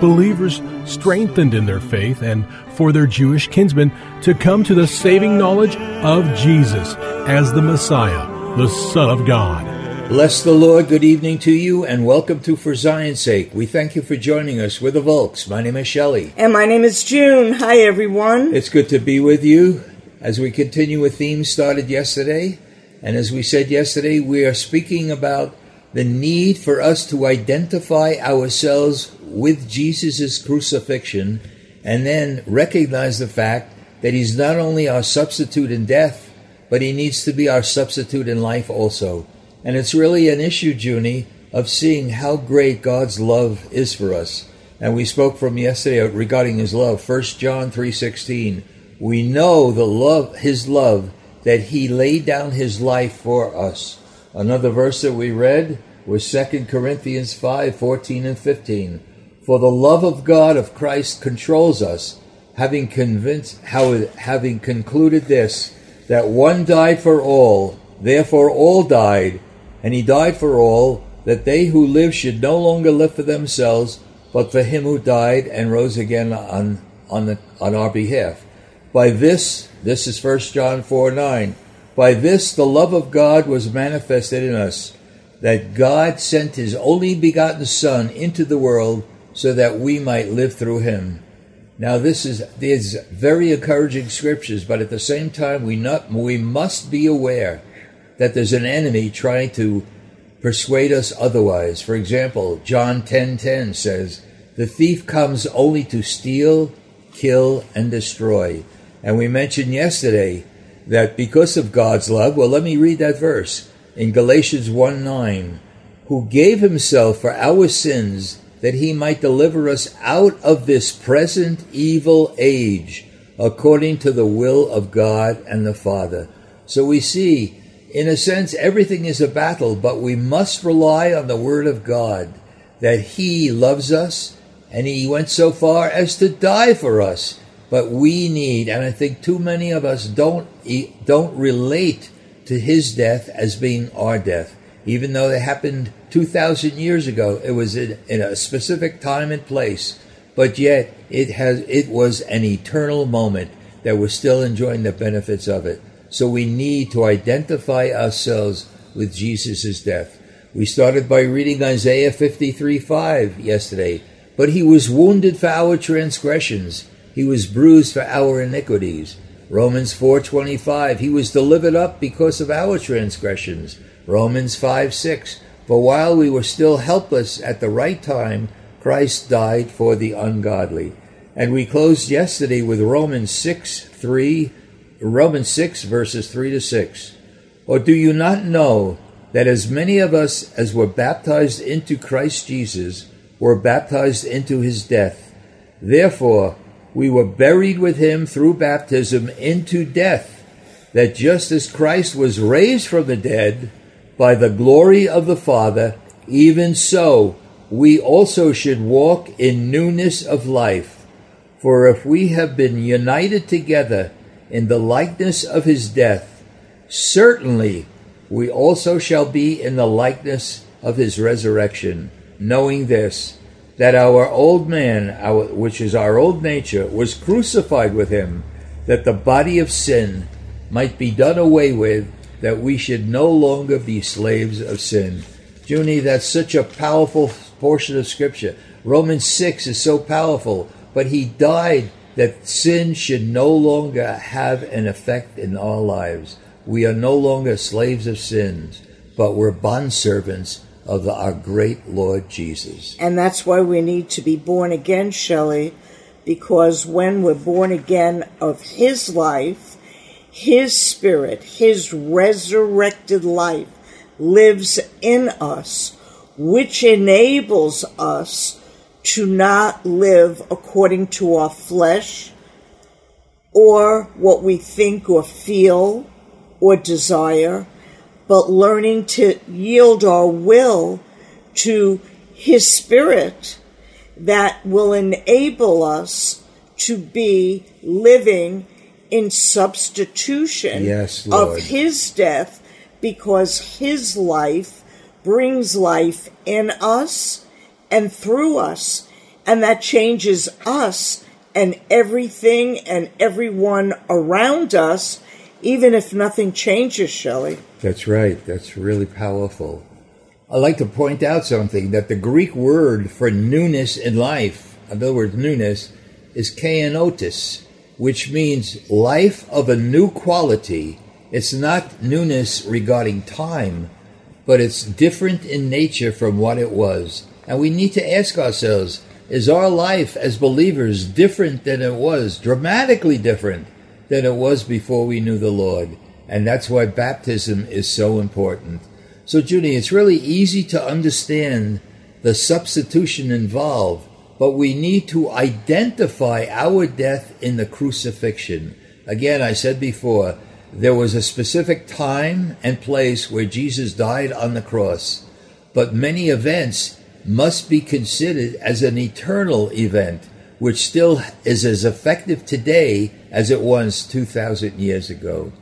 Believers strengthened in their faith and for their Jewish kinsmen to come to the saving knowledge of Jesus as the Messiah, the Son of God. Bless the Lord. Good evening to you and welcome to For Zion's Sake. We thank you for joining us. We're the Volks. My name is Shelley. And my name is June. Hi, everyone. It's good to be with you as we continue a theme started yesterday. And as we said yesterday, we are speaking about the need for us to identify ourselves with Jesus' crucifixion and then recognize the fact that he's not only our substitute in death, but he needs to be our substitute in life also. And it's really an issue, Junie, of seeing how great God's love is for us. And we spoke from yesterday regarding his love. 1 John 3:16. We know the love his love that he laid down his life for us. Another verse that we read was 2 Corinthians 5:14 and 15. For the love of God of Christ controls us, having convinced how having concluded this that one died for all, therefore all died, and he died for all, that they who live should no longer live for themselves, but for him who died and rose again on on the, on our behalf. By this, this is 1 John 4 9. By this the love of God was manifested in us, that God sent his only begotten Son into the world so that we might live through him. Now this is these very encouraging scriptures, but at the same time we not we must be aware that there's an enemy trying to persuade us otherwise. For example, John 10:10 says, "The thief comes only to steal, kill and destroy." And we mentioned yesterday that because of God's love, well let me read that verse in Galatians 1:9, who gave himself for our sins that he might deliver us out of this present evil age, according to the will of God and the Father. So we see, in a sense, everything is a battle, but we must rely on the Word of God that He loves us and He went so far as to die for us. But we need, and I think too many of us don't don't relate to His death as being our death, even though it happened 2,000 years ago. It was in, in a specific time and place, but yet it has it was an eternal moment that we're still enjoying the benefits of it. So we need to identify ourselves with Jesus' death. We started by reading Isaiah 53 5 yesterday. But he was wounded for our transgressions, he was bruised for our iniquities. Romans 4:25 He was delivered up because of our transgressions. Romans 5 6 for while we were still helpless at the right time, Christ died for the ungodly. And we closed yesterday with Romans 6 3, Romans 6 verses 3 to 6. Or do you not know that as many of us as were baptized into Christ Jesus were baptized into his death? Therefore, we were buried with him through baptism into death, that just as Christ was raised from the dead, by the glory of the Father, even so we also should walk in newness of life. For if we have been united together in the likeness of his death, certainly we also shall be in the likeness of his resurrection, knowing this, that our old man, our, which is our old nature, was crucified with him, that the body of sin might be done away with that we should no longer be slaves of sin. Junie, that's such a powerful portion of Scripture. Romans 6 is so powerful, but he died that sin should no longer have an effect in our lives. We are no longer slaves of sins, but we're bondservants of the, our great Lord Jesus. And that's why we need to be born again, Shelley, because when we're born again of His life, His Spirit, His resurrected life lives in us, which enables us to not live according to our flesh or what we think or feel or desire, but learning to yield our will to His Spirit that will enable us to be living in substitution yes, of His death because His life brings life in us and through us, and that changes us and everything and everyone around us even if nothing changes, Shelley. That's right. That's really powerful. I'd like to point out something that the Greek word for newness in life, in other words, newness, is kenosis, which means life of a new quality. It's not newness regarding time, but it's different in nature from what it was. And we need to ask ourselves is our life as believers different than it was, dramatically different than it was before we knew the Lord. And that's why baptism is so important. So, Judy, it's really easy to understand the substitution involved, but we need to identify our death in the crucifixion. Again, I said before, there was a specific time and place where Jesus died on the cross, but many events must be considered as an eternal event which still is as effective today as it was 2,000 years ago.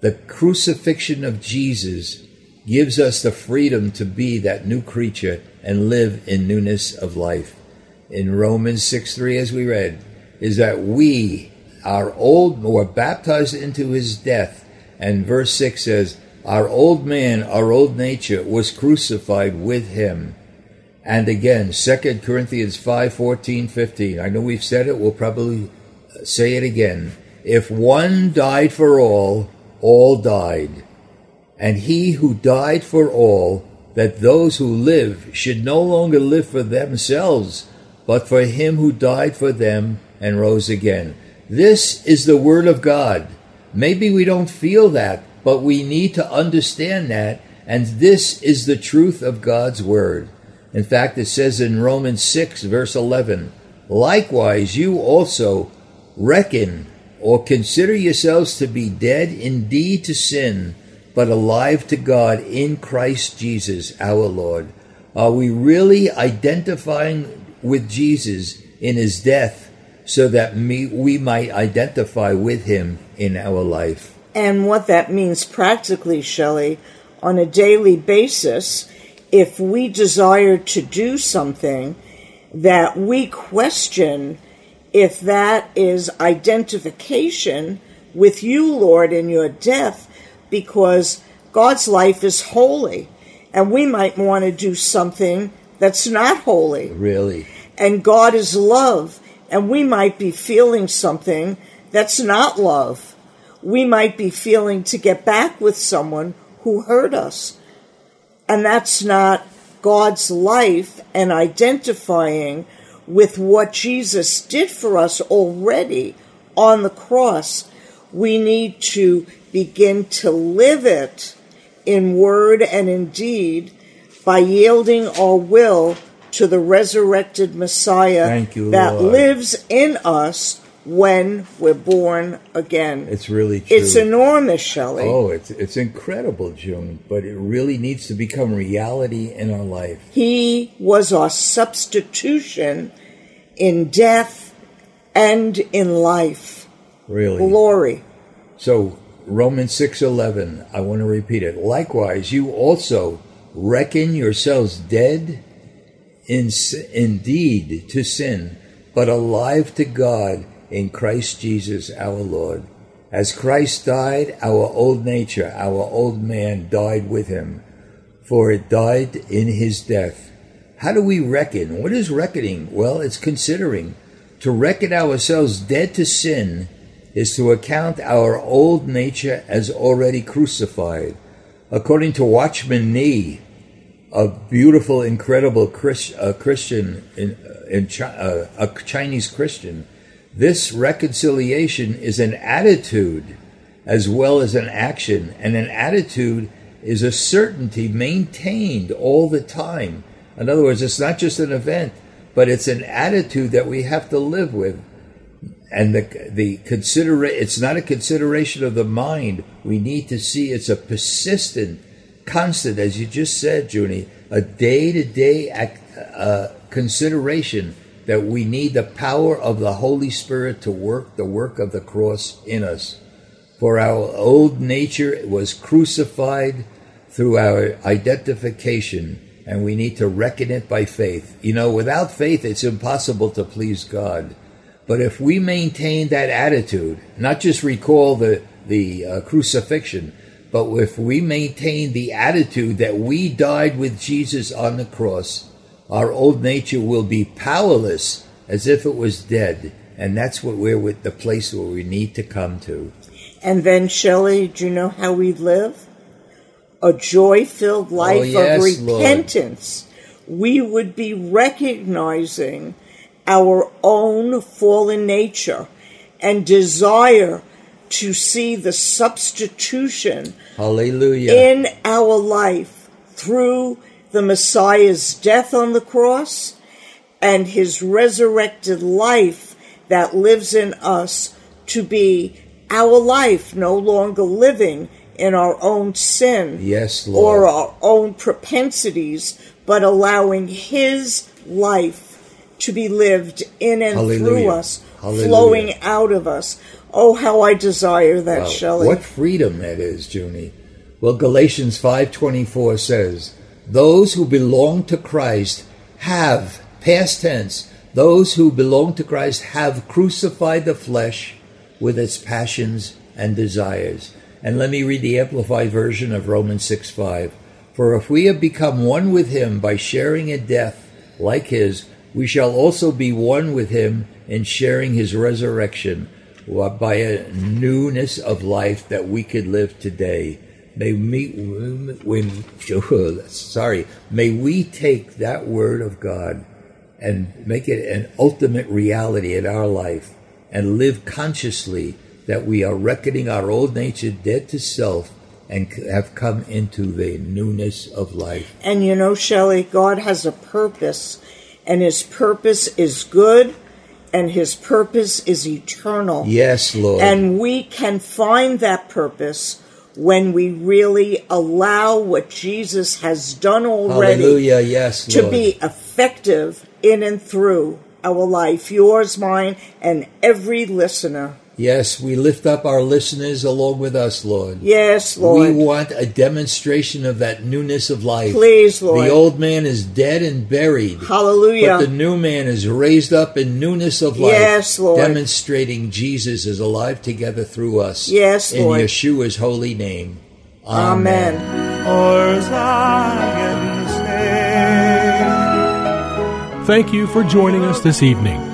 The crucifixion of Jesus gives us the freedom to be that new creature and live in newness of life. In Romans 6 3, as we read, is that we, our old, were baptized into his death. And verse 6 says, Our old man, our old nature, was crucified with him and again, 2 Corinthians 5 14, 15. I know we've said it, we'll probably say it again. If one died for all, all died. And he who died for all, that those who live should no longer live for themselves, but for him who died for them and rose again. This is the Word of God. Maybe we don't feel that, but we need to understand that, and this is the truth of God's Word. In fact, it says in Romans 6, verse 11, Likewise, you also reckon or consider yourselves to be dead indeed to sin, but alive to God in Christ Jesus our Lord. Are we really identifying with Jesus in his death so that me, we might identify with him in our life? And what that means practically, Shelley, on a daily basis if we desire to do something that we question if that is identification with you, Lord, in your death, because God's life is holy. And we might want to do something that's not holy. Really? And God is love. And we might be feeling something that's not love. We might be feeling to get back with someone who hurt us and that's not God's life and identifying with what Jesus did for us already on the cross. We need to begin to live it in word and in deed by yielding our will to the resurrected Messiah you, that Lord. lives in us when we're born again. It's really true. It's enormous, Shelley. Oh, it's it's incredible, June, but it really needs to become reality in our life. He was our substitution in death and in life. Really. Glory. So, Romans 6:11, I want to repeat it. Likewise, you also reckon yourselves dead in indeed to sin, but alive to God in Christ Jesus our Lord. As Christ died, our old nature, our old man died with him, for it died in his death. How do we reckon? What is reckoning? Well, it's considering To reckon ourselves dead to sin is to account our old nature as already crucified. According to Watchman Nee, a beautiful, incredible Christ, uh, Christian, in, in uh, a Chinese Christian, this reconciliation is an attitude as well as an action, and an attitude is a certainty maintained all the time. In other words, it's not just an event, but it's an attitude that we have to live with and the the consider it's not a consideration of the mind. We need to see it's a persistent, constant, as you just said, Junie, a day to day consideration that we need the power of the Holy Spirit to work the work of the cross in us. For our old nature was crucified through our identification, and we need to reckon it by faith. You know, without faith, it's impossible to please God. But if we maintain that attitude, not just recall the, the uh, crucifixion, but if we maintain the attitude that we died with Jesus on the cross, our old nature will be powerless as if it was dead. And that's what we're with the place where we need to come to. And then, Shelley, do you know how we live? A joy filled oh, life oh, yes, of repentance. Lord. We would be recognizing our own fallen nature and desire to see the substitution Hallelujah. in our life through the Messiah's death on the cross and his resurrected life that lives in us to be our life, no longer living in our own sin yes, Lord. or our own propensities, but allowing his life to be lived in and Hallelujah. through us, Hallelujah. flowing out of us. Oh, how I desire that, wow. Shelley. What freedom that is, Junie. Well, Galatians 5.24 says, Those who belong to Christ have, past tense, those who belong to Christ have crucified the flesh with its passions and desires. And let me read the Amplified version of Romans 6 5. For if we have become one with him by sharing in death like his, we shall also be one with him in sharing his resurrection by a newness of life that we could live today. May we, when, sorry, may we take that word of God and make it an ultimate reality in our life and live consciously that we are reckoning our old nature dead to self and have come into the newness of life. And you know, Shelley, God has a purpose and his purpose is good and his purpose is eternal. Yes, Lord. And we can find that purpose when we really allow what Jesus has done already Hallelujah, yes, to be effective in and through our life, yours, mine, and every listener. Yes, we lift up our listeners along with us, Lord. Yes, Lord. We want a demonstration of that newness of life. Please, Lord. The old man is dead and buried. Hallelujah. But the new man is raised up in newness of life. Yes, Lord. Demonstrating Jesus is alive together through us. Yes, Lord. In Yeshua's holy name. Amen. Amen. Thank you for joining us this evening.